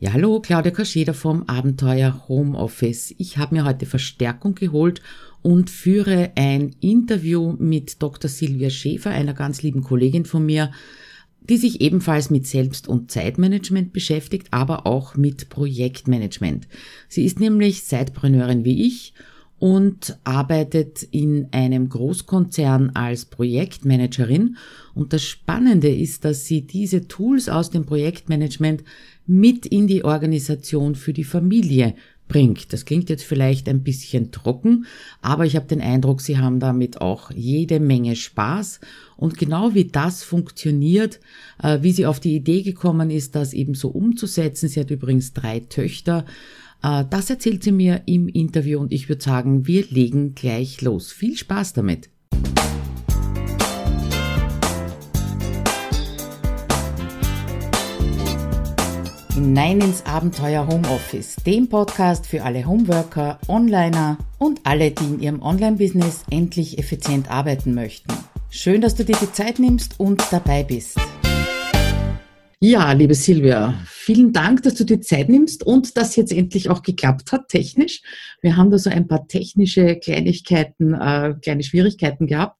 Ja, hallo, Claudia Kascheda vom Abenteuer Homeoffice. Ich habe mir heute Verstärkung geholt und führe ein Interview mit Dr. Silvia Schäfer, einer ganz lieben Kollegin von mir, die sich ebenfalls mit Selbst- und Zeitmanagement beschäftigt, aber auch mit Projektmanagement. Sie ist nämlich Zeitpreneurin wie ich und arbeitet in einem Großkonzern als Projektmanagerin. Und das Spannende ist, dass sie diese Tools aus dem Projektmanagement mit in die Organisation für die Familie bringt. Das klingt jetzt vielleicht ein bisschen trocken, aber ich habe den Eindruck, Sie haben damit auch jede Menge Spaß. Und genau wie das funktioniert, äh, wie sie auf die Idee gekommen ist, das eben so umzusetzen. Sie hat übrigens drei Töchter. Äh, das erzählt sie mir im Interview und ich würde sagen, wir legen gleich los. Viel Spaß damit. Hinein ins Abenteuer Homeoffice, dem Podcast für alle Homeworker, Onliner und alle, die in ihrem Online-Business endlich effizient arbeiten möchten. Schön, dass du dir die Zeit nimmst und dabei bist. Ja, liebe Silvia, vielen Dank, dass du dir Zeit nimmst und das jetzt endlich auch geklappt hat, technisch. Wir haben da so ein paar technische Kleinigkeiten, äh, kleine Schwierigkeiten gehabt,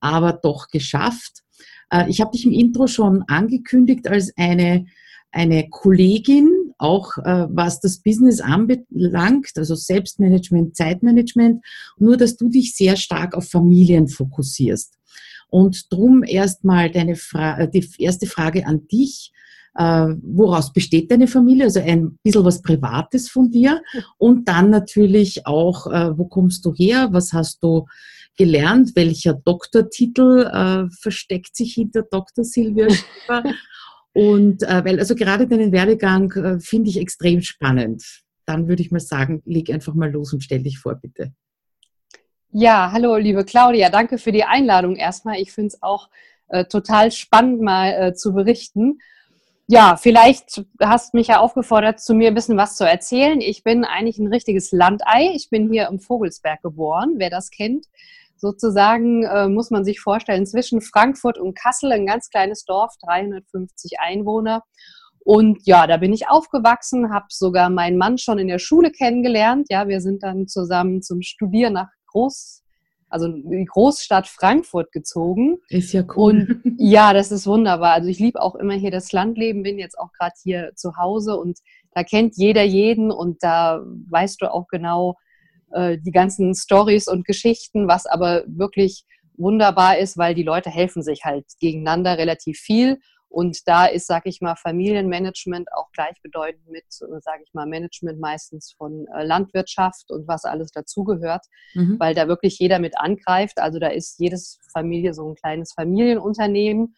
aber doch geschafft. Äh, ich habe dich im Intro schon angekündigt als eine eine Kollegin, auch äh, was das Business anbelangt, also Selbstmanagement, Zeitmanagement, nur dass du dich sehr stark auf Familien fokussierst. Und drum erstmal deine Fra äh, die erste Frage an dich. Äh, woraus besteht deine Familie? Also ein bisschen was Privates von dir. Und dann natürlich auch, äh, wo kommst du her? Was hast du gelernt? Welcher Doktortitel äh, versteckt sich hinter Dr. Silvia Schäfer? Und äh, weil also gerade deinen Werdegang äh, finde ich extrem spannend. Dann würde ich mal sagen, leg einfach mal los und stell dich vor, bitte. Ja, hallo, liebe Claudia, danke für die Einladung erstmal. Ich finde es auch äh, total spannend, mal äh, zu berichten. Ja, vielleicht hast du mich ja aufgefordert, zu mir ein bisschen was zu erzählen. Ich bin eigentlich ein richtiges Landei. Ich bin hier im Vogelsberg geboren, wer das kennt sozusagen, äh, muss man sich vorstellen, zwischen Frankfurt und Kassel, ein ganz kleines Dorf, 350 Einwohner. Und ja, da bin ich aufgewachsen, habe sogar meinen Mann schon in der Schule kennengelernt. Ja, wir sind dann zusammen zum Studieren nach Groß, also die Großstadt Frankfurt gezogen. Ist ja cool. Und ja, das ist wunderbar. Also ich liebe auch immer hier das Landleben, bin jetzt auch gerade hier zu Hause und da kennt jeder jeden und da weißt du auch genau, äh, die ganzen Stories und Geschichten, was aber wirklich wunderbar ist, weil die Leute helfen sich halt gegeneinander relativ viel. Und da ist, sag ich mal, Familienmanagement auch gleichbedeutend mit, äh, sag ich mal, Management meistens von äh, Landwirtschaft und was alles dazugehört, mhm. weil da wirklich jeder mit angreift. Also da ist jedes Familie so ein kleines Familienunternehmen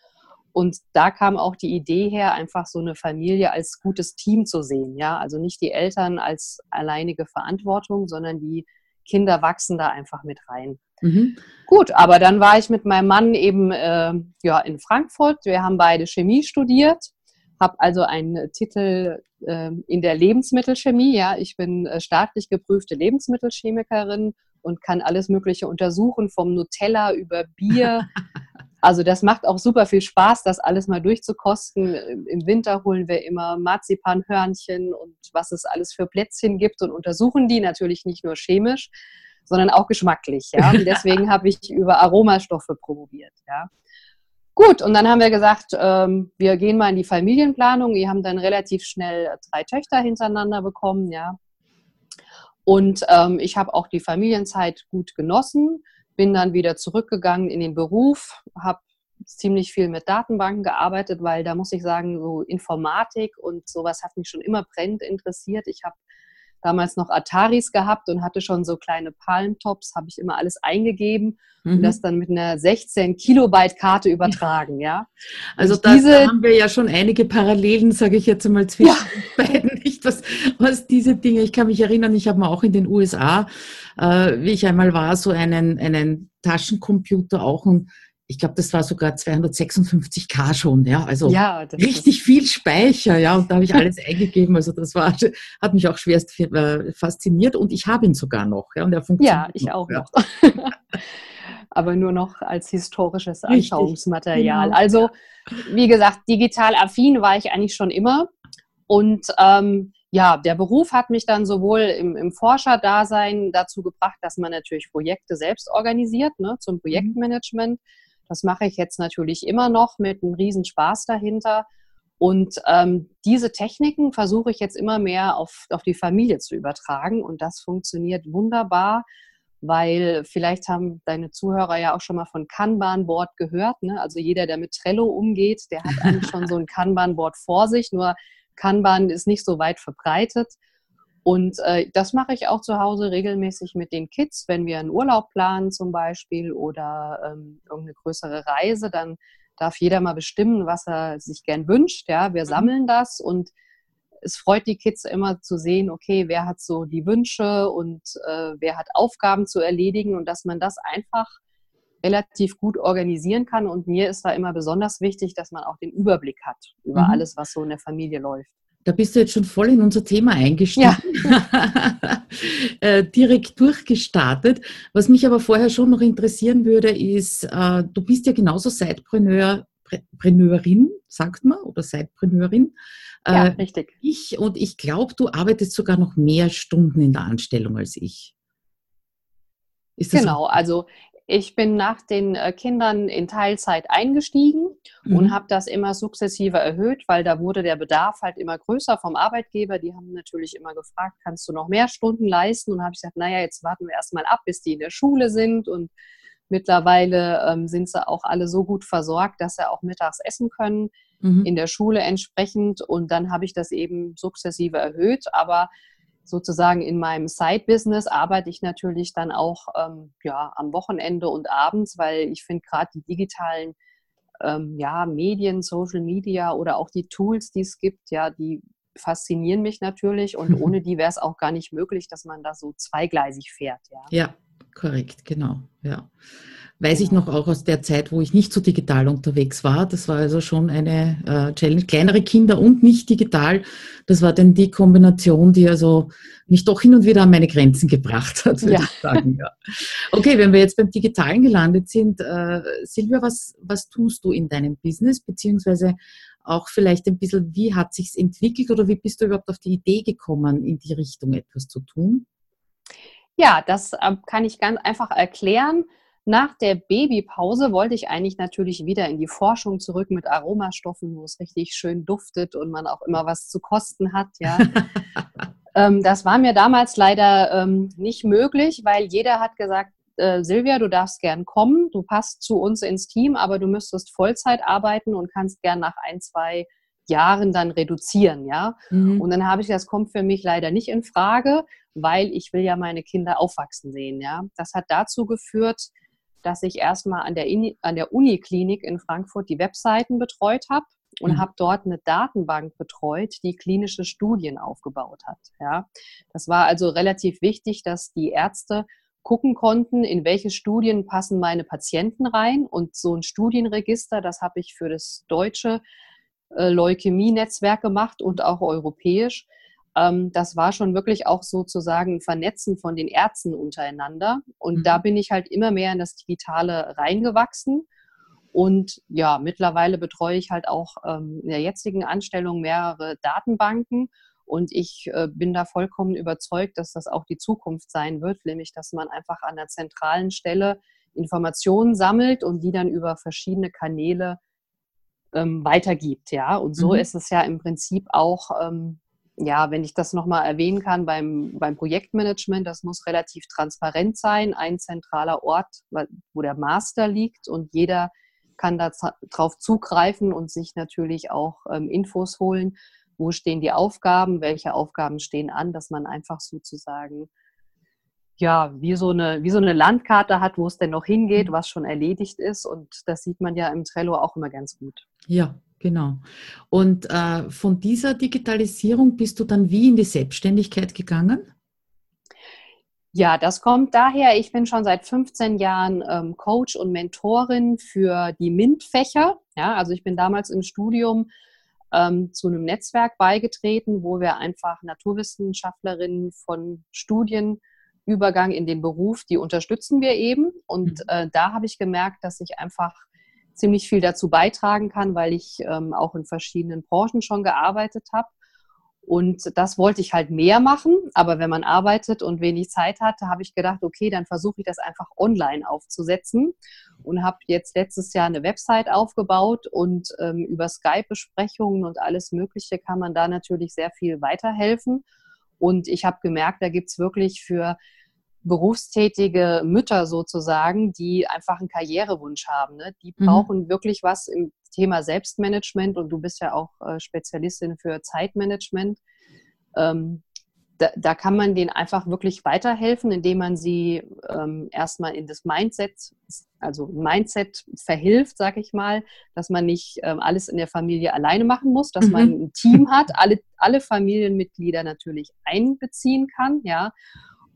und da kam auch die Idee her, einfach so eine Familie als gutes Team zu sehen. Ja, also nicht die Eltern als alleinige Verantwortung, sondern die Kinder wachsen da einfach mit rein. Mhm. Gut, aber dann war ich mit meinem Mann eben äh, ja, in Frankfurt. Wir haben beide Chemie studiert, habe also einen Titel äh, in der Lebensmittelchemie. Ja, ich bin äh, staatlich geprüfte Lebensmittelchemikerin und kann alles Mögliche untersuchen, vom Nutella über Bier Also das macht auch super viel Spaß, das alles mal durchzukosten. Im Winter holen wir immer Marzipanhörnchen und was es alles für Plätzchen gibt und untersuchen die natürlich nicht nur chemisch, sondern auch geschmacklich. Ja? Und deswegen habe ich über Aromastoffe promoviert. Ja? Gut, und dann haben wir gesagt, ähm, wir gehen mal in die Familienplanung. Wir haben dann relativ schnell drei Töchter hintereinander bekommen. Ja? Und ähm, ich habe auch die Familienzeit gut genossen bin dann wieder zurückgegangen in den Beruf, habe ziemlich viel mit Datenbanken gearbeitet, weil da muss ich sagen, so Informatik und sowas hat mich schon immer brennend interessiert. Ich habe damals noch Ataris gehabt und hatte schon so kleine Palmtops, habe ich immer alles eingegeben mhm. und das dann mit einer 16 Kilobyte Karte übertragen, ja. Also da, diese, haben wir ja schon einige Parallelen, sage ich jetzt mal zwischen ja. beiden, nicht was, was diese Dinge. Ich kann mich erinnern, ich habe mal auch in den USA, äh, wie ich einmal war, so einen einen Taschencomputer auch und ich glaube, das war sogar 256k schon, ja, also ja, richtig viel Speicher, ja, und da habe ich alles eingegeben, also das war, hat mich auch schwerst äh, fasziniert und ich habe ihn sogar noch, ja, und er funktioniert. Ja, ich noch, auch ja. noch. Aber nur noch als historisches Anschauungsmaterial. Genau. Also, wie gesagt, digital affin war ich eigentlich schon immer Und ähm, ja, der Beruf hat mich dann sowohl im, im Forscherdasein dazu gebracht, dass man natürlich Projekte selbst organisiert, ne, zum mhm. Das mache ich jetzt natürlich immer noch mit einem Riesenspaß dahinter. Und ähm, diese Techniken versuche ich jetzt immer mehr auf, auf die Familie zu übertragen. Und das funktioniert wunderbar, weil vielleicht haben deine Zuhörer ja auch schon mal von Kanban-Board gehört. Ne? Also jeder, der mit Trello umgeht, der hat eigentlich schon so ein Kanban-Board vor sich. Nur Kanban ist nicht so weit verbreitet. Und äh, das mache ich auch zu Hause regelmäßig mit den Kids, wenn wir einen Urlaub planen zum Beispiel oder ähm, irgendeine größere Reise, dann darf jeder mal bestimmen, was er sich gern wünscht. Ja, wir mhm. sammeln das und es freut die Kids immer zu sehen, okay, wer hat so die Wünsche und äh, wer hat Aufgaben zu erledigen und dass man das einfach relativ gut organisieren kann. Und mir ist da immer besonders wichtig, dass man auch den Überblick hat über mhm. alles, was so in der Familie läuft. Da bist du jetzt schon voll in unser Thema eingestiegen. Ja. äh, direkt durchgestartet. Was mich aber vorher schon noch interessieren würde, ist, äh, du bist ja genauso Sidepreneur, Preneurin, sagt man, oder Sidepreneurin. Äh, ja, richtig. Ich und ich glaube, du arbeitest sogar noch mehr Stunden in der Anstellung als ich. genau, so? also ich bin nach den Kindern in Teilzeit eingestiegen mhm. und habe das immer sukzessive erhöht, weil da wurde der Bedarf halt immer größer vom Arbeitgeber. Die haben natürlich immer gefragt, kannst du noch mehr Stunden leisten? Und habe ich gesagt, naja, jetzt warten wir erstmal ab, bis die in der Schule sind. Und mittlerweile ähm, sind sie auch alle so gut versorgt, dass sie auch mittags essen können mhm. in der Schule entsprechend. Und dann habe ich das eben sukzessive erhöht. Aber sozusagen in meinem Side-Business arbeite ich natürlich dann auch ähm, ja, am Wochenende und abends, weil ich finde gerade die digitalen ähm, ja, Medien, Social Media oder auch die Tools, die es gibt, ja, die faszinieren mich natürlich und ohne die wäre es auch gar nicht möglich, dass man da so zweigleisig fährt. Ja, ja korrekt, genau. Ja weiß ich noch auch aus der Zeit, wo ich nicht so digital unterwegs war. Das war also schon eine äh, Challenge. Kleinere Kinder und nicht digital. Das war dann die Kombination, die also mich doch hin und wieder an meine Grenzen gebracht hat, würde ja. ich sagen. Ja. Okay, wenn wir jetzt beim Digitalen gelandet sind, äh, Silvia, was, was tust du in deinem Business, beziehungsweise auch vielleicht ein bisschen, wie hat sich's entwickelt oder wie bist du überhaupt auf die Idee gekommen, in die Richtung etwas zu tun? Ja, das äh, kann ich ganz einfach erklären. Nach der Babypause wollte ich eigentlich natürlich wieder in die Forschung zurück mit Aromastoffen, wo es richtig schön duftet und man auch immer was zu kosten hat. Ja. ähm, das war mir damals leider ähm, nicht möglich, weil jeder hat gesagt, äh, Silvia, du darfst gern kommen, du passt zu uns ins Team, aber du müsstest Vollzeit arbeiten und kannst gern nach ein, zwei Jahren dann reduzieren, ja. Mhm. Und dann habe ich, das kommt für mich leider nicht in Frage, weil ich will ja meine Kinder aufwachsen sehen, ja. Das hat dazu geführt, dass ich erstmal an der, an der Uniklinik in Frankfurt die Webseiten betreut habe und mhm. habe dort eine Datenbank betreut, die klinische Studien aufgebaut hat. Ja. Das war also relativ wichtig, dass die Ärzte gucken konnten, in welche Studien passen meine Patienten rein. Und so ein Studienregister, das habe ich für das deutsche äh, Leukämie-Netzwerk gemacht und auch europäisch ähm, das war schon wirklich auch sozusagen ein Vernetzen von den Ärzten untereinander. Und mhm. da bin ich halt immer mehr in das Digitale reingewachsen. Und ja, mittlerweile betreue ich halt auch ähm, in der jetzigen Anstellung mehrere Datenbanken. Und ich äh, bin da vollkommen überzeugt, dass das auch die Zukunft sein wird, nämlich dass man einfach an der zentralen Stelle Informationen sammelt und die dann über verschiedene Kanäle ähm, weitergibt. Ja, und so mhm. ist es ja im Prinzip auch ähm, ja, wenn ich das nochmal erwähnen kann, beim, beim Projektmanagement, das muss relativ transparent sein, ein zentraler Ort, wo der Master liegt und jeder kann darauf zugreifen und sich natürlich auch ähm, Infos holen, wo stehen die Aufgaben, welche Aufgaben stehen an, dass man einfach sozusagen ja, wie so eine, wie so eine Landkarte hat, wo es denn noch hingeht, mhm. was schon erledigt ist. Und das sieht man ja im Trello auch immer ganz gut. Ja, Genau. Und äh, von dieser Digitalisierung bist du dann wie in die Selbstständigkeit gegangen? Ja, das kommt daher, ich bin schon seit 15 Jahren ähm, Coach und Mentorin für die MINT-Fächer. Ja, also ich bin damals im Studium ähm, zu einem Netzwerk beigetreten, wo wir einfach Naturwissenschaftlerinnen von Studienübergang in den Beruf, die unterstützen wir eben. Und mhm. äh, da habe ich gemerkt, dass ich einfach ziemlich viel dazu beitragen kann, weil ich ähm, auch in verschiedenen Branchen schon gearbeitet habe. Und das wollte ich halt mehr machen. Aber wenn man arbeitet und wenig Zeit hatte, habe ich gedacht, okay, dann versuche ich das einfach online aufzusetzen und habe jetzt letztes Jahr eine Website aufgebaut und ähm, über Skype-Besprechungen und alles Mögliche kann man da natürlich sehr viel weiterhelfen. Und ich habe gemerkt, da gibt es wirklich für berufstätige Mütter sozusagen, die einfach einen Karrierewunsch haben. Ne? Die mhm. brauchen wirklich was im Thema Selbstmanagement und du bist ja auch äh, Spezialistin für Zeitmanagement. Ähm, da, da, kann man denen einfach wirklich weiterhelfen, indem man sie ähm, erstmal in das Mindset, also Mindset verhilft, sag ich mal, dass man nicht ähm, alles in der Familie alleine machen muss, dass mhm. man ein Team hat, alle, alle Familienmitglieder natürlich einbeziehen kann, ja.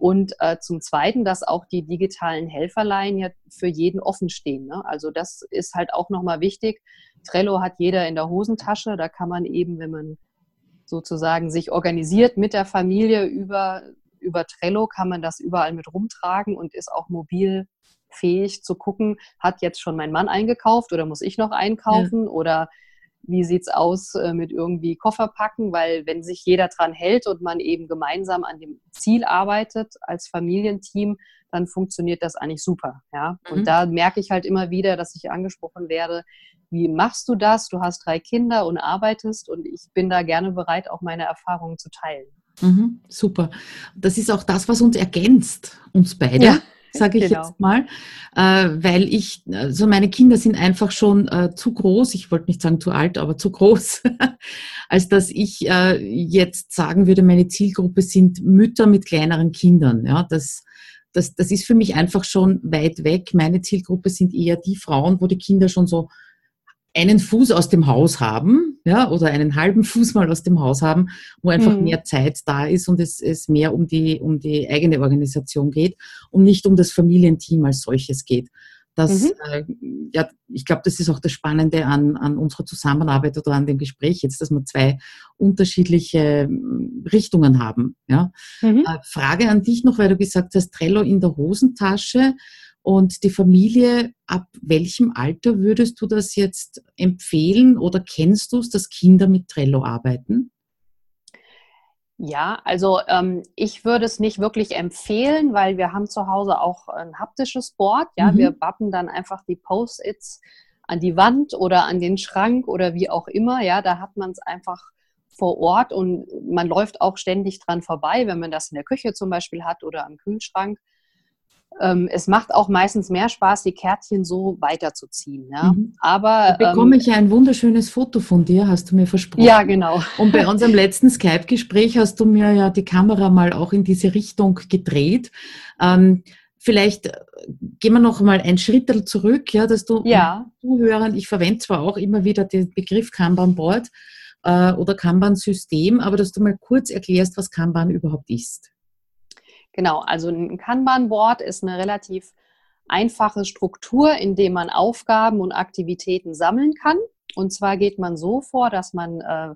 Und äh, zum Zweiten, dass auch die digitalen Helferlein ja für jeden offen stehen. Ne? Also das ist halt auch nochmal wichtig. Trello hat jeder in der Hosentasche. Da kann man eben, wenn man sozusagen sich organisiert mit der Familie über, über Trello, kann man das überall mit rumtragen und ist auch mobil fähig zu gucken, hat jetzt schon mein Mann eingekauft oder muss ich noch einkaufen ja. oder wie sieht es aus äh, mit irgendwie Koffer packen, weil wenn sich jeder dran hält und man eben gemeinsam an dem Ziel arbeitet als Familienteam, dann funktioniert das eigentlich super. Ja? Mhm. Und da merke ich halt immer wieder, dass ich angesprochen werde, wie machst du das? Du hast drei Kinder und arbeitest und ich bin da gerne bereit, auch meine Erfahrungen zu teilen. Mhm, super. Das ist auch das, was uns ergänzt, uns beide. Ja sage ich genau. jetzt mal, äh, weil ich, also meine Kinder sind einfach schon äh, zu groß, ich wollte nicht sagen zu alt, aber zu groß, als dass ich äh, jetzt sagen würde, meine Zielgruppe sind Mütter mit kleineren Kindern. Ja, das, das, das ist für mich einfach schon weit weg. Meine Zielgruppe sind eher die Frauen, wo die Kinder schon so einen Fuß aus dem Haus haben, ja, oder einen halben Fuß mal aus dem Haus haben, wo einfach mhm. mehr Zeit da ist und es, es mehr um die, um die eigene Organisation geht und nicht um das Familienteam als solches geht. Das, mhm. äh, ja, ich glaube, das ist auch das Spannende an, an unserer Zusammenarbeit oder an dem Gespräch jetzt, dass wir zwei unterschiedliche hm, Richtungen haben. Ja. Mhm. Äh, Frage an dich noch, weil du gesagt hast, Trello in der Hosentasche. Und die Familie, ab welchem Alter würdest du das jetzt empfehlen oder kennst du es, dass Kinder mit Trello arbeiten? Ja, also ähm, ich würde es nicht wirklich empfehlen, weil wir haben zu Hause auch ein haptisches Board. Ja, mhm. wir bappen dann einfach die Post-its an die Wand oder an den Schrank oder wie auch immer. Ja, da hat man es einfach vor Ort und man läuft auch ständig dran vorbei, wenn man das in der Küche zum Beispiel hat oder am Kühlschrank ähm, es macht auch meistens mehr Spaß, die Kärtchen so weiterzuziehen. Ja? Mhm. Aber da bekomme ähm, ich ja ein wunderschönes Foto von dir, hast du mir versprochen. Ja, genau. Und bei unserem letzten Skype-Gespräch hast du mir ja die Kamera mal auch in diese Richtung gedreht. Ähm, vielleicht äh, gehen wir noch mal einen Schritt zurück, ja, dass du ja. Zuhörern, ich verwende zwar auch immer wieder den Begriff Kanban-Board äh, oder Kanban-System, aber dass du mal kurz erklärst, was Kanban überhaupt ist. Genau, also ein Kanban-Board ist eine relativ einfache Struktur, in der man Aufgaben und Aktivitäten sammeln kann. Und zwar geht man so vor, dass man äh,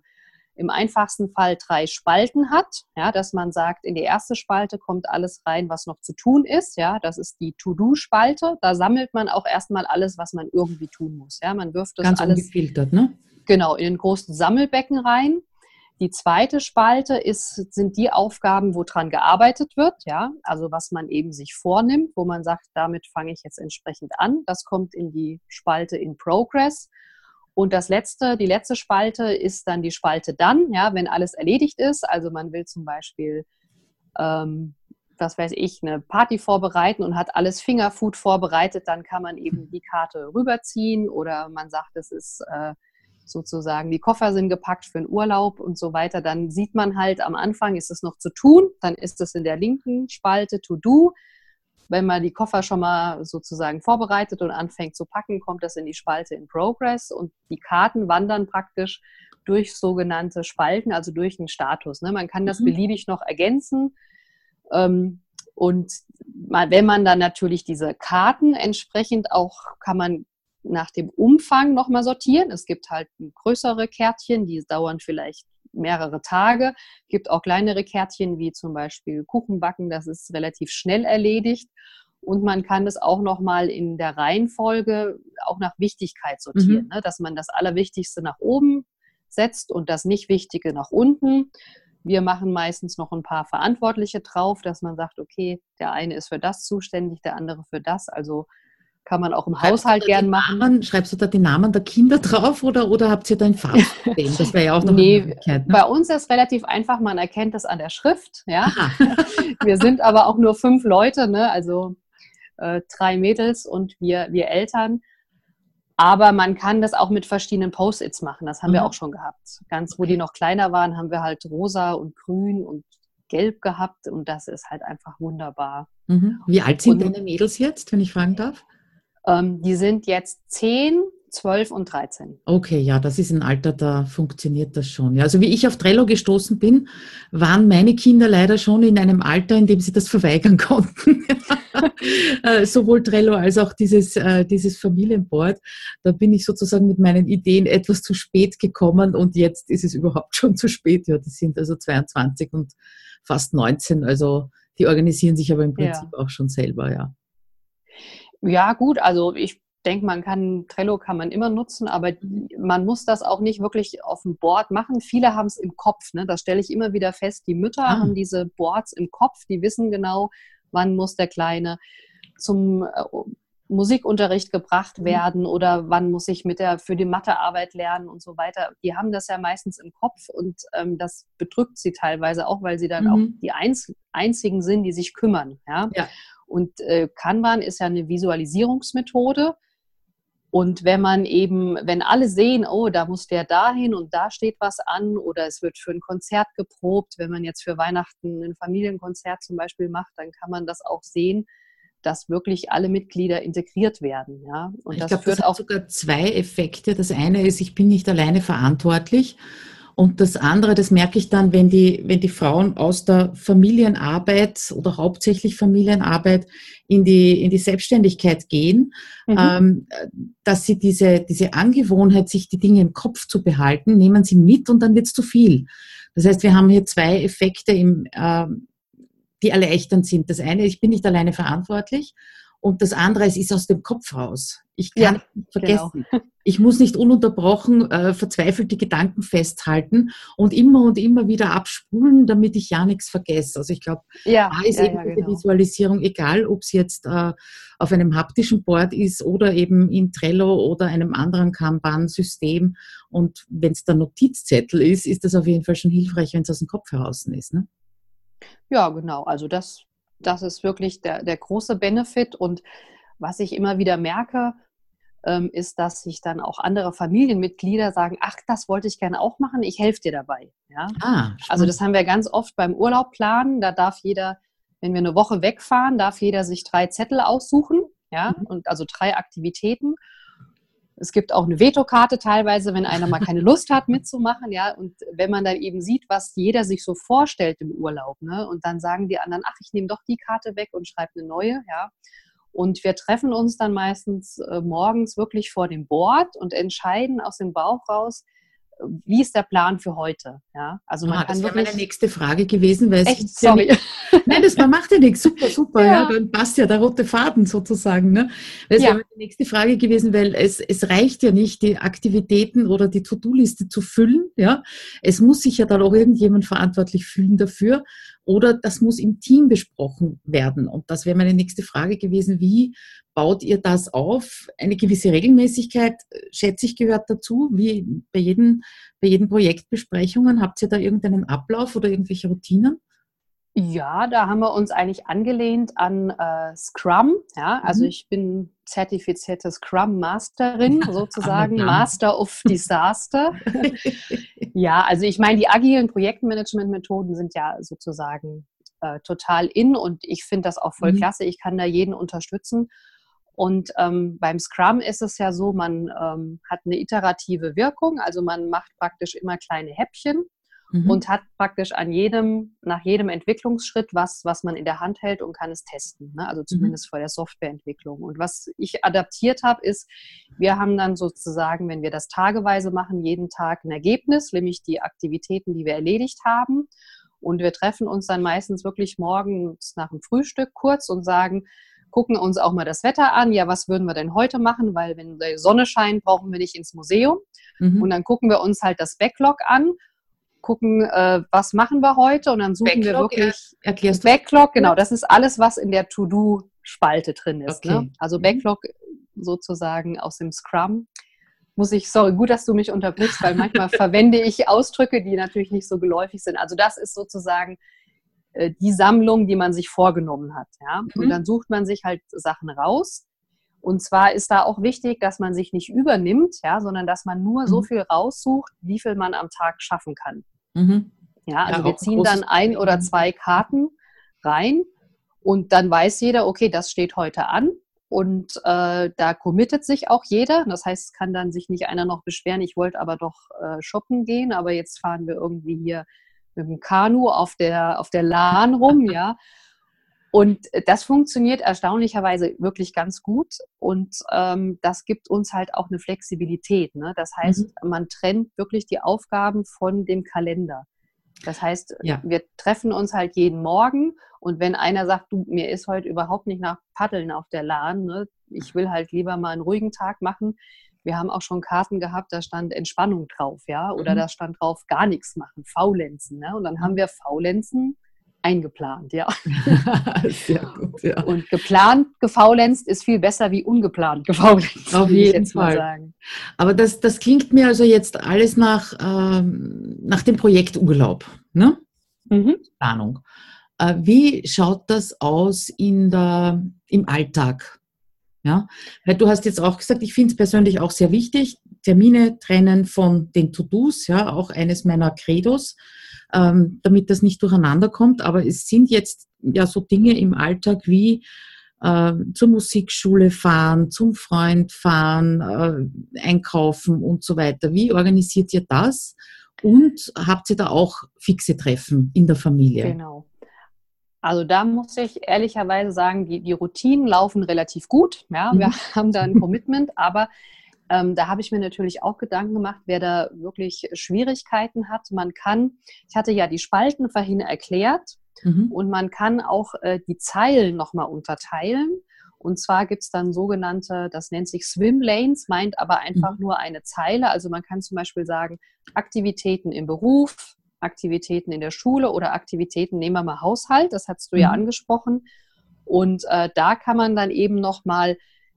im einfachsten Fall drei Spalten hat, ja, dass man sagt, in die erste Spalte kommt alles rein, was noch zu tun ist, ja, das ist die To-Do-Spalte. Da sammelt man auch erstmal alles, was man irgendwie tun muss, ja, man wirft das Ganz alles ungefiltert, ne? Genau, in den großen Sammelbecken rein. Die zweite Spalte ist, sind die Aufgaben, wo dran gearbeitet wird, ja, also was man eben sich vornimmt, wo man sagt, damit fange ich jetzt entsprechend an. Das kommt in die Spalte in Progress. Und das letzte, die letzte Spalte ist dann die Spalte dann, ja, wenn alles erledigt ist. Also man will zum Beispiel, ähm, was weiß ich, eine Party vorbereiten und hat alles Fingerfood vorbereitet, dann kann man eben die Karte rüberziehen oder man sagt, es ist äh, sozusagen die Koffer sind gepackt für den Urlaub und so weiter, dann sieht man halt am Anfang ist es noch zu tun, dann ist es in der linken Spalte to do. Wenn man die Koffer schon mal sozusagen vorbereitet und anfängt zu packen, kommt das in die Spalte in Progress und die Karten wandern praktisch durch sogenannte Spalten, also durch den Status. Ne? Man kann das mhm. beliebig noch ergänzen. Ähm, und wenn man dann natürlich diese Karten entsprechend auch, kann man nach dem Umfang nochmal sortieren. Es gibt halt größere Kärtchen, die dauern vielleicht mehrere Tage. Es gibt auch kleinere Kärtchen, wie zum Beispiel Kuchenbacken, das ist relativ schnell erledigt. Und man kann es auch nochmal in der Reihenfolge auch nach Wichtigkeit sortieren, mhm. ne? dass man das Allerwichtigste nach oben setzt und das Nicht-Wichtige nach unten. wir machen meistens noch ein paar Verantwortliche drauf, dass man sagt, okay, der eine ist für das zuständig, der andere für das. Also kann man auch im schreibst Haushalt gern machen. Namen, schreibst du da die Namen der Kinder drauf oder, oder habt ihr da ein Farbsystem? Das wäre ja auch noch nee, eine Möglichkeit. Ne? Bei uns ist es relativ einfach, man erkennt das an der Schrift. Ja? wir sind aber auch nur fünf Leute, ne? also äh, drei Mädels und wir, wir Eltern. Aber man kann das auch mit verschiedenen Post-its machen. Das haben mhm. wir auch schon gehabt. Ganz, wo die noch kleiner waren, haben wir halt rosa und grün und gelb gehabt und das ist halt einfach wunderbar. Mhm. Wie alt sind und, deine Mädels jetzt, wenn ich fragen darf? Ähm, die sind jetzt zehn, 12 und 13. Okay, ja, das ist ein Alter, da funktioniert das schon. Ja, also wie ich auf Trello gestoßen bin, waren meine Kinder leider schon in einem Alter, in dem sie das verweigern konnten. Äh, sowohl Trello als auch dieses, äh, dieses Familienboard. Da bin ich sozusagen mit meinen Ideen etwas zu spät gekommen und jetzt ist es überhaupt schon zu spät. Ja, die sind also 22 und fast 19, also die organisieren sich aber im Prinzip ja. auch schon selber, ja. Ja, gut, also ich denke, man kann, Trello kann man immer nutzen, aber man muss das auch nicht wirklich auf dem Board machen. Viele haben es im Kopf, ne? das stelle ich immer wieder fest. Die Mütter ah. haben diese Boards im Kopf, die wissen genau, wann muss der Kleine zum äh, Musikunterricht gebracht mhm. werden mhm. oder wann muss ich mit der für die Mathearbeit lernen und so weiter. Die haben das ja meistens im Kopf und ähm, das bedrückt sie teilweise auch, weil sie dann mhm. auch die einz einzigen sind, die sich kümmern. Ja. ja. Und äh, Kanban ist ja eine Visualisierungsmethode. Und wenn man eben, wenn alle sehen, oh, da muss der dahin und da steht was an oder es wird für ein Konzert geprobt, wenn man jetzt für Weihnachten ein Familienkonzert zum Beispiel macht, dann kann man das auch sehen, dass wirklich alle Mitglieder integriert werden. Ja? Und ich das glaube, das hat auch sogar zwei Effekte. Das eine ist, ich bin nicht alleine verantwortlich und das andere, das merke ich dann, wenn die, wenn die Frauen aus der Familienarbeit oder hauptsächlich Familienarbeit in die, in die Selbstständigkeit gehen, mhm. ähm, dass sie diese, diese Angewohnheit, sich die Dinge im Kopf zu behalten, nehmen sie mit und dann wird es zu viel. Das heißt, wir haben hier zwei Effekte, im, äh, die erleichternd sind. Das eine, ich bin nicht alleine verantwortlich und das andere, es ist aus dem Kopf raus. Ich kann ja, nicht vergessen. Genau. Ich muss nicht ununterbrochen äh, verzweifelt die Gedanken festhalten und immer und immer wieder abspulen, damit ich ja nichts vergesse. Also ich glaube, ja, da ist ja, eben ja, genau. die Visualisierung, egal ob es jetzt äh, auf einem haptischen Board ist oder eben in Trello oder einem anderen Kanban-System. Und wenn es der Notizzettel ist, ist das auf jeden Fall schon hilfreich, wenn es aus dem Kopf heraus ist. Ne? Ja, genau. Also das das ist wirklich der, der große Benefit. Und was ich immer wieder merke, ähm, ist, dass sich dann auch andere Familienmitglieder sagen, ach, das wollte ich gerne auch machen, ich helfe dir dabei. Ja? Ah, also das haben wir ganz oft beim Urlaub planen. Da darf jeder, wenn wir eine Woche wegfahren, darf jeder sich drei Zettel aussuchen, ja, mhm. und also drei Aktivitäten. Es gibt auch eine Vetokarte teilweise, wenn einer mal keine Lust hat mitzumachen, ja. Und wenn man dann eben sieht, was jeder sich so vorstellt im Urlaub, ne, und dann sagen die anderen, ach, ich nehme doch die Karte weg und schreibe eine neue, ja. Und wir treffen uns dann meistens äh, morgens wirklich vor dem Board und entscheiden aus dem Bauch raus, wie ist der Plan für heute? Ja, also man ah, kann das wäre meine nächste Frage gewesen, weil Echt? es sorry. Ja nicht, nein, das macht ja nichts, super, super, ja. ja. dann passt ja der rote Faden sozusagen. Ne? Das ja. wäre meine nächste Frage gewesen, weil es, es reicht ja nicht, die Aktivitäten oder die To-Do-Liste zu füllen, ja. Es muss sich ja dann auch irgendjemand verantwortlich fühlen dafür oder das muss im Team besprochen werden. Und das wäre meine nächste Frage gewesen, wie baut ihr das auf? Eine gewisse Regelmäßigkeit, äh, schätze ich, gehört dazu, wie bei jeden, bei jeden Projektbesprechungen. Habt ihr da irgendeinen Ablauf oder irgendwelche Routinen? Ja, da haben wir uns eigentlich angelehnt an äh, Scrum. Ja, also mhm. ich bin zertifizierte Scrum Masterin sozusagen, Master of Disaster. ja, also ich meine, die agilen Projektmanagement-Methoden sind ja sozusagen äh, total in und ich finde das auch voll mhm. klasse. Ich kann da jeden unterstützen. Und ähm, beim Scrum ist es ja so, man ähm, hat eine iterative Wirkung, also man macht praktisch immer kleine Häppchen mhm. und hat praktisch an jedem, nach jedem Entwicklungsschritt was, was man in der Hand hält und kann es testen. Ne? Also mhm. zumindest mhm. vor der Softwareentwicklung. Und was ich adaptiert habe, ist, wir haben dann sozusagen, wenn wir das tageweise machen, jeden Tag ein Ergebnis, nämlich die Aktivitäten, die wir erledigt haben. Und wir treffen uns dann meistens wirklich morgens nach dem Frühstück kurz und sagen, gucken uns auch mal das Wetter an. Ja, was würden wir denn heute machen? Weil wenn die Sonne scheint, brauchen wir nicht ins Museum. Mhm. Und dann gucken wir uns halt das Backlog an gucken, äh, was machen wir heute und dann suchen Backlog, wir wirklich er, erklärst du? Backlog, genau, das ist alles, was in der To-Do-Spalte drin ist. Okay. Ne? Also Backlog sozusagen aus dem Scrum. Muss ich, sorry, gut, dass du mich unterbrichst, weil manchmal verwende ich Ausdrücke, die natürlich nicht so geläufig sind. Also das ist sozusagen äh, die Sammlung, die man sich vorgenommen hat. Ja? Mhm. Und dann sucht man sich halt Sachen raus. Und zwar ist da auch wichtig, dass man sich nicht übernimmt, ja, sondern dass man nur so Mhm. viel raussucht, wie viel man am Tag schaffen kann. Mhm. Ja, also Ja, wir ziehen dann ein oder zwei Karten rein und dann weiß jeder, okay, das steht heute an. Und äh, da committet sich auch jeder. Das heißt, es kann dann sich nicht einer noch beschweren, ich wollte aber doch äh, shoppen gehen, aber jetzt fahren wir irgendwie hier mit dem Kanu auf der, auf der Lahn rum, ja. Und das funktioniert erstaunlicherweise wirklich ganz gut. Und ähm, das gibt uns halt auch eine Flexibilität. Ne? Das heißt, man trennt wirklich die Aufgaben von dem Kalender. Das heißt, Ja. wir treffen uns halt jeden Morgen und wenn einer sagt, du, mir ist heute überhaupt nicht nach Paddeln auf der Lahn, ne? ich will halt lieber mal einen ruhigen Tag machen. Wir haben auch schon Karten gehabt, da stand Entspannung drauf, ja, oder Mhm. da stand drauf gar nichts machen, Faulenzen. Ne? Und dann haben wir Faulenzen eingeplant, ja. Sehr gut, ja. Und geplant gefaulenzt ist viel besser wie ungeplant gefaulenzt. Auf jeden Fall. sagen. Aber das, das klingt mir also jetzt alles nach, ähm, nach dem Projekt Urlaub, ne? Mhm. Planung. Äh, wie schaut das aus in der, im Alltag? Ja, weil du hast jetzt auch gesagt, ich finde es persönlich auch sehr wichtig, Termine trennen von den To-Dos, ja, auch eines meiner Credos, ähm, damit das nicht durcheinander kommt. Aber es sind jetzt ja so Dinge im Alltag wie äh, zur Musikschule fahren, zum Freund fahren, äh, einkaufen und so weiter. Wie organisiert ihr das? Und habt ihr da auch fixe Treffen in der Familie? Genau. Also da muss ich ehrlicherweise sagen, die, die Routinen laufen relativ gut. Ja, wir Mhm. haben da ein Commitment, aber ähm, da habe ich mir natürlich auch Gedanken gemacht, wer da wirklich Schwierigkeiten hat. Man kann, ich hatte ja die Spalten vorhin erklärt, Mhm. und man kann auch äh, die Zeilen nochmal unterteilen. Und zwar gibt es dann sogenannte, das nennt sich Swim Lanes, meint aber einfach Mhm. nur eine Zeile. Also man kann zum Beispiel sagen, Aktivitäten im Beruf, Aktivitäten in der Schule oder Aktivitäten, nehmen wir mal Haushalt, das hast du ja Mhm. angesprochen. Und äh, da kann man dann eben nochmal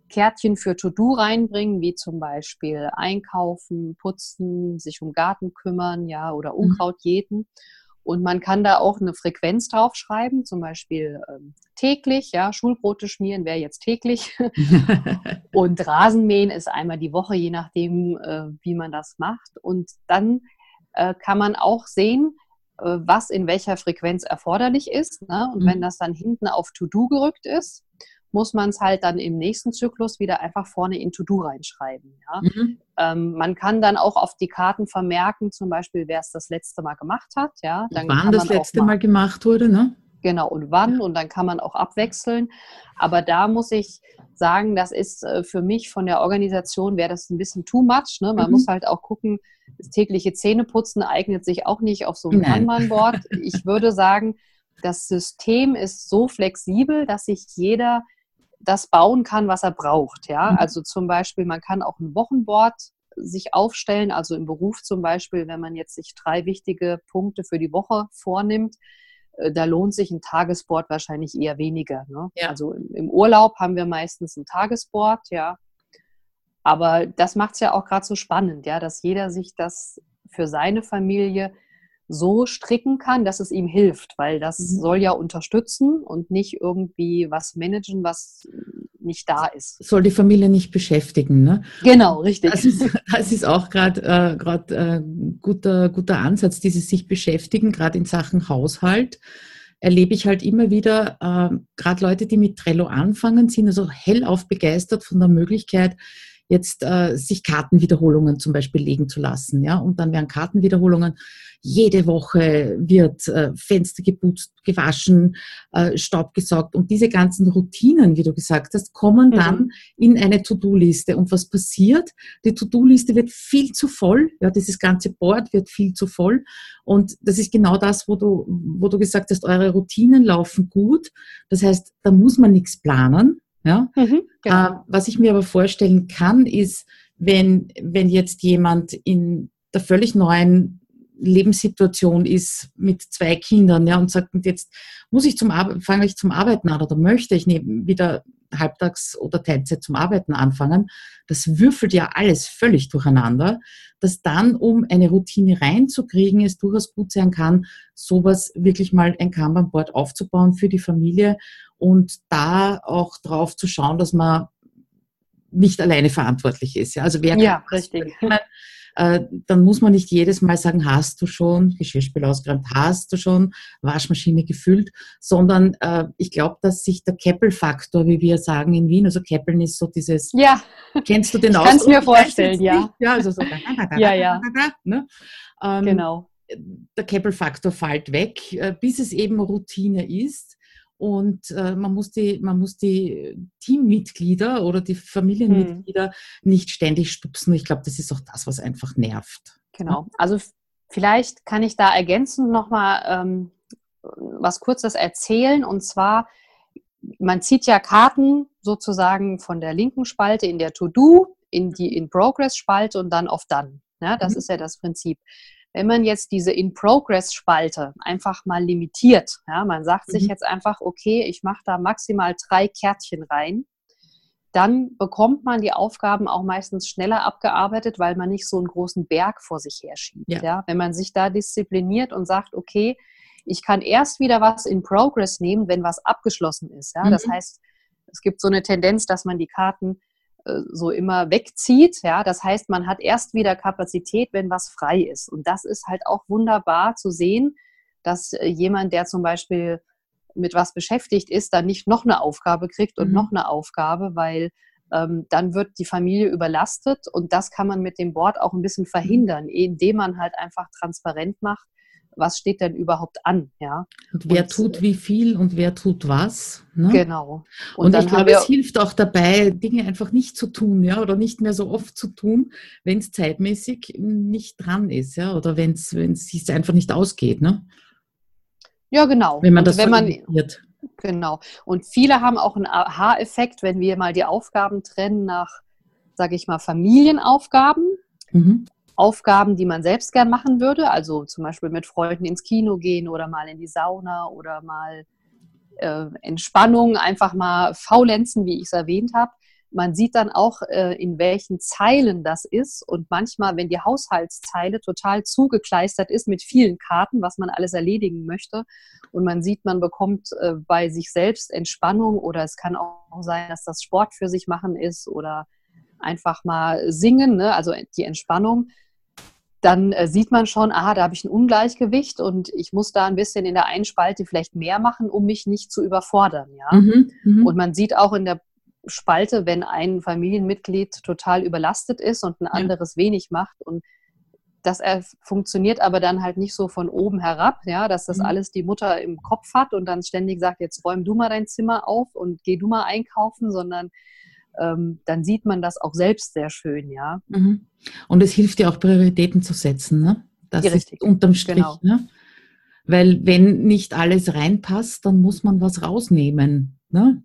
Kärtchen für To-Do reinbringen, wie zum Beispiel einkaufen, putzen, sich um Garten kümmern, ja, oder Mhm. Unkraut jäten. Und man kann da auch eine Frequenz draufschreiben, zum Beispiel ähm, täglich, ja, Schulbrote schmieren wäre jetzt täglich. Und Rasenmähen ist einmal die Woche, je nachdem, äh, wie man das macht. Und dann äh, kann man auch sehen, äh, was in welcher Frequenz erforderlich ist. Ne? Und Mhm. wenn das dann hinten auf To-Do gerückt ist, muss man es halt dann im nächsten Zyklus wieder einfach vorne in To-Do reinschreiben. Ja? Mhm. Ähm, man kann dann auch auf die Karten vermerken, zum Beispiel, wer es das letzte Mal gemacht hat. Ja? Dann Wann das letzte Mal gemacht wurde, ne? Genau, und wann und dann kann man auch abwechseln. Aber da muss ich sagen, das ist äh, für mich von der Organisation, wäre das ein bisschen too much. Ne? Man Mhm. muss halt auch gucken, das tägliche Zähneputzen eignet sich auch nicht auf so einem. Kanban-Board. Ich würde sagen, das System ist so flexibel, dass sich jeder das bauen kann, was er braucht. Ja? Mhm. Also zum Beispiel, man kann auch ein Wochenboard sich aufstellen, also im Beruf zum Beispiel, wenn man jetzt sich drei wichtige Punkte für die Woche vornimmt, äh, da lohnt sich ein Tagesboard wahrscheinlich eher weniger. Ne? Ja. Also im, im Urlaub haben wir meistens ein Tagesboard, ja. Aber das macht es ja auch gerade so spannend, ja, dass jeder sich das für seine Familie so stricken kann, dass es ihm hilft, weil das Mhm. soll ja unterstützen und nicht irgendwie was managen, was nicht da ist. Soll die Familie nicht beschäftigen, ne? Genau, richtig. Das ist, das ist auch gerade äh, grad, äh, guter, guter Ansatz, dieses sich beschäftigen, gerade in Sachen Haushalt. Erlebe ich halt immer wieder, äh, gerade Leute, die mit Trello anfangen, sind also hellauf begeistert von der Möglichkeit, jetzt äh, sich Kartenwiederholungen zum Beispiel legen zu lassen. Ja? Und dann werden Kartenwiederholungen, jede Woche wird äh, Fenster geputzt, gewaschen, äh, Staub gesaugt. Und diese ganzen Routinen, wie du gesagt hast, kommen dann Mhm. in eine To-Do-Liste. Und was passiert? Die To-Do-Liste wird viel zu voll. Ja, dieses ganze Board wird viel zu voll. Und das ist genau das, wo du, wo du gesagt hast, eure Routinen laufen gut. Das heißt, da muss man nichts planen. Ja, Mhm, genau. äh, was ich mir aber vorstellen kann, ist, wenn, wenn jetzt jemand in der völlig neuen Lebenssituation ist mit zwei Kindern, ja, und sagt, und jetzt muss ich zum Arbeiten, fange ich zum Arbeiten an oder möchte ich neben wieder halbtags oder Teilzeit zum Arbeiten anfangen, das würfelt ja alles völlig durcheinander, dass dann, um eine Routine reinzukriegen, es durchaus gut sein kann, sowas wirklich mal ein Kanban-Board aufzubauen für die Familie und da auch drauf zu schauen, dass man nicht alleine verantwortlich ist. Ja, also wer ja, richtig. Äh, dann muss man nicht jedes Mal sagen, hast du schon Geschirrspül ausgeräumt, hast du schon Waschmaschine gefüllt, sondern äh, ich glaube, dass sich der Keppel-Faktor, wie wir sagen in Wien, also Keppeln ist so dieses, ja. kennst du den aus? Ich kann es mir vorstellen, ja. Ja, also so, ja, ja. Ne? Ähm, genau. Der Keppel-Faktor fällt weg, äh, bis es eben Routine ist und äh, man, muss die, man muss die Teammitglieder oder die Familienmitglieder hm. nicht ständig stupsen. Ich glaube, das ist auch das, was einfach nervt. Genau. Also vielleicht kann ich da ergänzend nochmal ähm, was Kurzes erzählen. Und zwar, man zieht ja Karten sozusagen von der linken Spalte in der To-Do in die In-Progress-Spalte und dann auf Done. Ja, das mhm. ist ja das Prinzip. Wenn man jetzt diese In-Progress-Spalte einfach mal limitiert, ja, man sagt mhm. sich jetzt einfach, okay, ich mache da maximal drei Kärtchen rein, dann bekommt man die Aufgaben auch meistens schneller abgearbeitet, weil man nicht so einen großen Berg vor sich herschiebt. Ja. ja. Wenn man sich da diszipliniert und sagt, okay, ich kann erst wieder was in Progress nehmen, wenn was abgeschlossen ist. Ja? Mhm. Das heißt, es gibt so eine Tendenz, dass man die Karten so immer wegzieht. Ja, das heißt, man hat erst wieder Kapazität, wenn was frei ist. Und das ist halt auch wunderbar zu sehen, dass äh, jemand, der zum Beispiel mit was beschäftigt ist, dann nicht noch eine Aufgabe kriegt und mhm. noch eine Aufgabe, weil ähm, dann wird die Familie überlastet und das kann man mit dem Board auch ein bisschen mhm. verhindern, indem man halt einfach transparent macht, was steht denn überhaupt an, ja. Und wer und, tut wie viel und wer tut was. Ne? Genau. Und, und ich glaube, es hilft auch dabei, Dinge einfach nicht zu tun, ja, oder nicht mehr so oft zu tun, wenn es zeitmäßig nicht dran ist, ja, oder wenn es sich einfach nicht ausgeht, ne? Ja, genau. Wenn man das wenn man Genau. Und viele haben auch einen Aha-Effekt, wenn wir mal die Aufgaben trennen nach, sage ich mal, Familienaufgaben. Mhm. Aufgaben, die man selbst gern machen würde, also zum Beispiel mit Freunden ins Kino gehen oder mal in die Sauna oder mal äh, Entspannung, einfach mal faulenzen, wie ich es erwähnt habe. Man sieht dann auch, äh, in welchen Zeilen das ist. Und manchmal, wenn die Haushaltszeile total zugekleistert ist mit vielen Karten, was man alles erledigen möchte, und man sieht, man bekommt äh, bei sich selbst Entspannung oder es kann auch sein, dass das Sport für sich machen ist oder einfach mal singen, ne? also die Entspannung dann äh, sieht man schon, aha, da habe ich ein Ungleichgewicht und ich muss da ein bisschen in der einen Spalte vielleicht mehr machen, um mich nicht zu überfordern. Ja? Mhm, mh. Und man sieht auch in der Spalte, wenn ein Familienmitglied total überlastet ist und ein anderes ja. wenig macht und das funktioniert aber dann halt nicht so von oben herab, ja, dass das mhm. alles die Mutter im Kopf hat und dann ständig sagt, jetzt räum du mal dein Zimmer auf und geh du mal einkaufen, sondern ähm, dann sieht man das auch selbst sehr schön, ja. Mhm. Und es hilft ja auch Prioritäten zu setzen, ne? Das ja, ist unterm Strich, genau. ne? Weil wenn nicht alles reinpasst, dann muss man was rausnehmen, ne?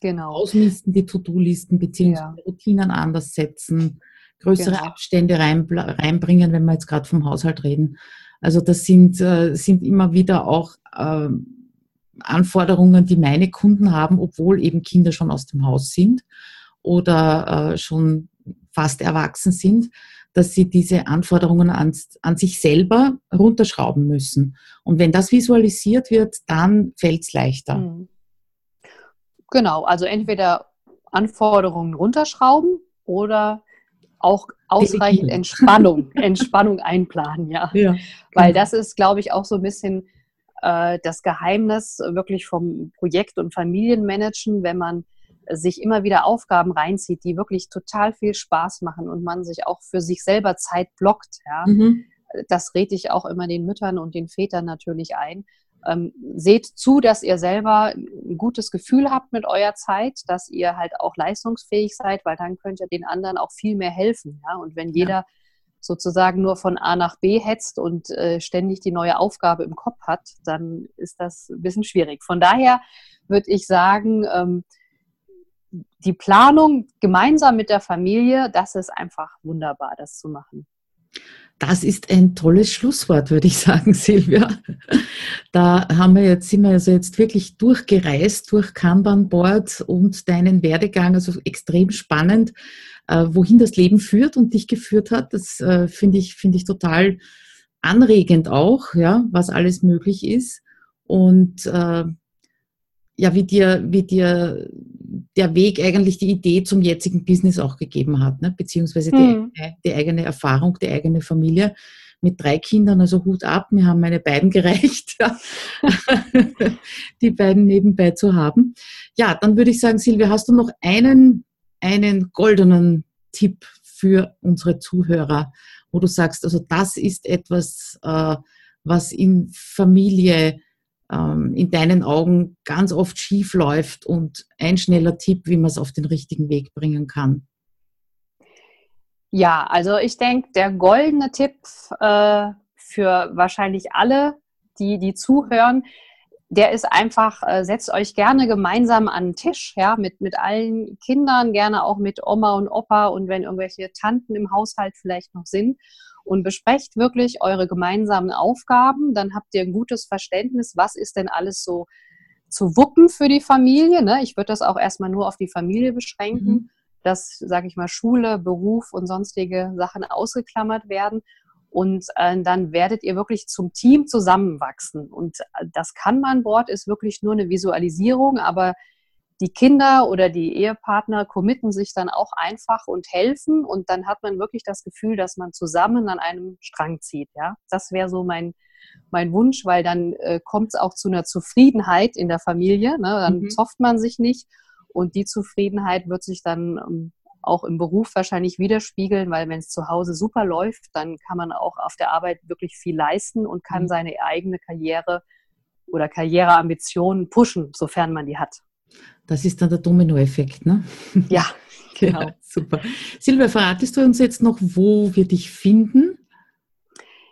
Genau. Ausmisten die To-Do-Listen beziehungsweise ja. Routinen anders setzen, größere genau. Abstände rein, reinbringen, wenn wir jetzt gerade vom Haushalt reden. Also das sind, äh, sind immer wieder auch äh, Anforderungen, die meine Kunden haben, obwohl eben Kinder schon aus dem Haus sind oder äh, schon fast erwachsen sind, dass sie diese Anforderungen an, an sich selber runterschrauben müssen. Und wenn das visualisiert wird, dann fällt es leichter. Mhm. Genau, also entweder Anforderungen runterschrauben oder auch ausreichend Entspannung, Entspannung einplanen, ja. ja Weil genau. das ist, glaube ich, auch so ein bisschen äh, das Geheimnis wirklich vom Projekt- und Familienmanagen, wenn man sich immer wieder Aufgaben reinzieht, die wirklich total viel Spaß machen und man sich auch für sich selber Zeit blockt. Ja? Mhm. Das rede ich auch immer den Müttern und den Vätern natürlich ein. Ähm, seht zu, dass ihr selber ein gutes Gefühl habt mit eurer Zeit, dass ihr halt auch leistungsfähig seid, weil dann könnt ihr den anderen auch viel mehr helfen. Ja? Und wenn jeder ja. sozusagen nur von A nach B hetzt und äh, ständig die neue Aufgabe im Kopf hat, dann ist das ein bisschen schwierig. Von daher würde ich sagen, ähm, die Planung gemeinsam mit der Familie, das ist einfach wunderbar, das zu machen. Das ist ein tolles Schlusswort, würde ich sagen, Silvia. Da haben wir jetzt, sind wir also jetzt wirklich durchgereist durch Kanban Board und deinen Werdegang, also extrem spannend, äh, wohin das Leben führt und dich geführt hat. Das äh, finde ich, finde ich total anregend auch, ja, was alles möglich ist. Und äh, ja, wie dir, wie dir der Weg eigentlich die Idee zum jetzigen Business auch gegeben hat, ne? beziehungsweise die, hm. eigene, die eigene Erfahrung, die eigene Familie mit drei Kindern, also Hut ab, mir haben meine beiden gereicht, ja. die beiden nebenbei zu haben. Ja, dann würde ich sagen, Silvia, hast du noch einen, einen goldenen Tipp für unsere Zuhörer, wo du sagst, also das ist etwas, äh, was in Familie ähm, in deinen Augen ganz oft schief läuft und ein schneller Tipp, wie man es auf den richtigen Weg bringen kann? Ja, also ich denke, der goldene Tipp äh, für wahrscheinlich alle, die, die zuhören, der ist einfach, äh, setzt euch gerne gemeinsam an den Tisch, ja, mit, mit allen Kindern, gerne auch mit Oma und Opa und wenn irgendwelche Tanten im Haushalt vielleicht noch sind und besprecht wirklich eure gemeinsamen Aufgaben. Dann habt ihr ein gutes Verständnis, was ist denn alles so zu wuppen für die Familie. Ne? Ich würde das auch erstmal nur auf die Familie beschränken, mhm. dass, sage ich mal, Schule, Beruf und sonstige Sachen ausgeklammert werden. Und äh, dann werdet ihr wirklich zum Team zusammenwachsen. Und äh, das kann man Bord ist wirklich nur eine Visualisierung, aber die Kinder oder die Ehepartner committen sich dann auch einfach und helfen und dann hat man wirklich das Gefühl, dass man zusammen an einem Strang zieht. Ja, das wäre so mein mein Wunsch, weil dann äh, kommt es auch zu einer Zufriedenheit in der Familie. Ne? Dann mhm. zofft man sich nicht und die Zufriedenheit wird sich dann ähm, auch im Beruf wahrscheinlich widerspiegeln, weil wenn es zu Hause super läuft, dann kann man auch auf der Arbeit wirklich viel leisten und kann mhm. seine eigene Karriere oder Karriereambitionen pushen, sofern man die hat. Das ist dann der Dominoeffekt, ne? Ja, genau. Ja, super. Silvia, verratest du uns jetzt noch, wo wir dich finden?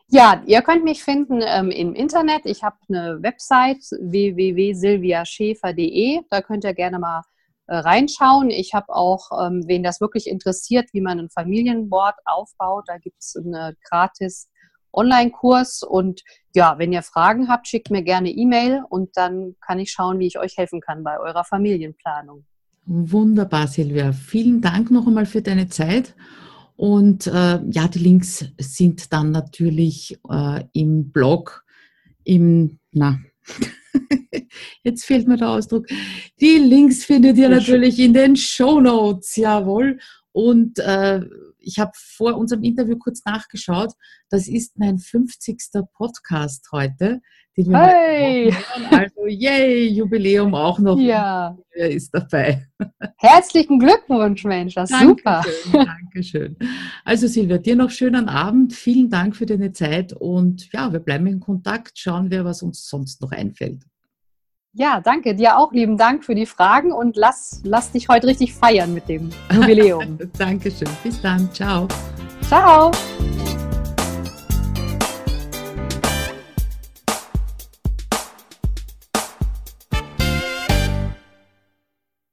Ja, ihr könnt mich finden ähm, im Internet. Ich habe eine Website www.silviaschäfer.de. Da könnt ihr gerne mal äh, reinschauen. Ich habe auch, ähm, wen das wirklich interessiert, wie man ein Familienboard aufbaut. Da gibt es eine gratis Online-Kurs. Und ja, wenn ihr Fragen habt, schickt mir gerne E-Mail und dann kann ich schauen, wie ich euch helfen kann bei eurer Familienplanung. Wunderbar, Silvia. Vielen Dank noch einmal für deine Zeit. Und äh, ja, die Links sind dann natürlich äh, im Blog, im, na, jetzt fehlt mir der Ausdruck. Die Links findet ihr natürlich in den Show Notes, jawohl. Und äh, ich habe vor unserem Interview kurz nachgeschaut. Das ist mein 50. Podcast heute. Den wir hey! Also, yay, Jubiläum auch noch. Ja. Er ist dabei. Herzlichen Glückwunsch, Mensch, das ist super. Dankeschön. Also Silvia, dir noch schönen Abend. Vielen Dank für deine Zeit und ja, wir bleiben in Kontakt. Schauen wir, was uns sonst noch einfällt. Ja, danke. Dir auch lieben Dank für die Fragen und lass, lass dich heute richtig feiern mit dem Jubiläum. Dankeschön. Bis dann. Ciao. Ciao.